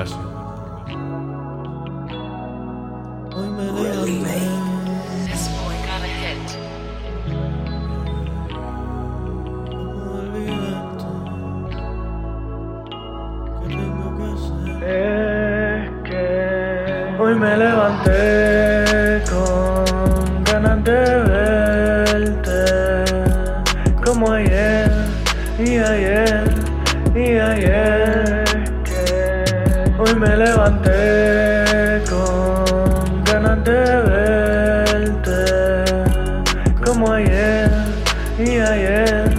Hoy me que hoy me levanté con ganas de verte como ayer y ayer hoy me levanté con ganas de verte como ayer y ayer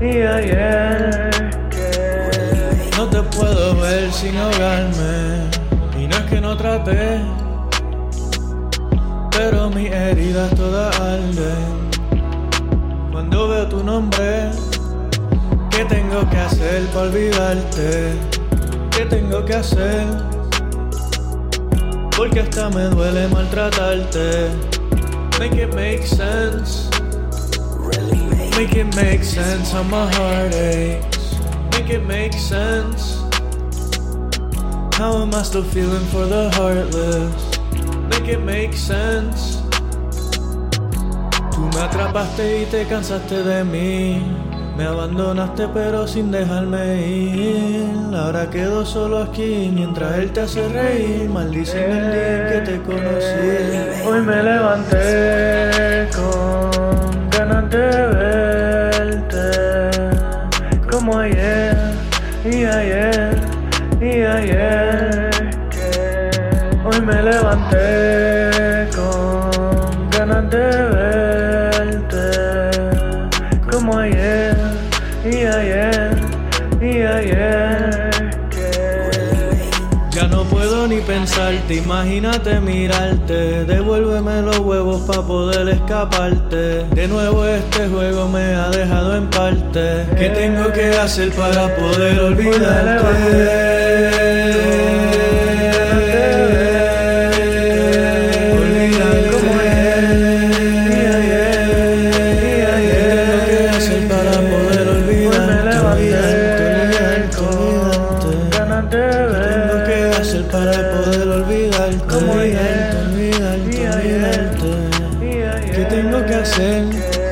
y ayer que no te puedo ver sin ahogarme y no es que no traté pero mis heridas todas arden cuando veo tu nombre ¿Qué tengo que hacer para olvidarte? ¿Qué tengo que hacer? Porque hasta me duele maltratarte. Make it make sense. Make it make sense on my heartaches. Make it make sense. How am I still feeling for the heartless? Make it make sense. Tú me atrapaste y te cansaste de mí. Me abandonaste pero sin dejarme ir. Ahora quedo solo aquí mientras él te hace reír. Maldicen el día que te conocí. Hoy me levanté con ganas de verte. Como ayer y ayer y ayer. Hoy me levanté con ganas de verte. ni pensarte, imagínate mirarte. Devuélveme los huevos para poder escaparte. De nuevo este juego me ha dejado en parte. ¿Qué tengo que hacer para poder olvidarte? para poder olvidarte, olvidarte para poder olvidarte. Como olvidarte, olvidarte, olvidarte. ¿Qué tengo que hacer?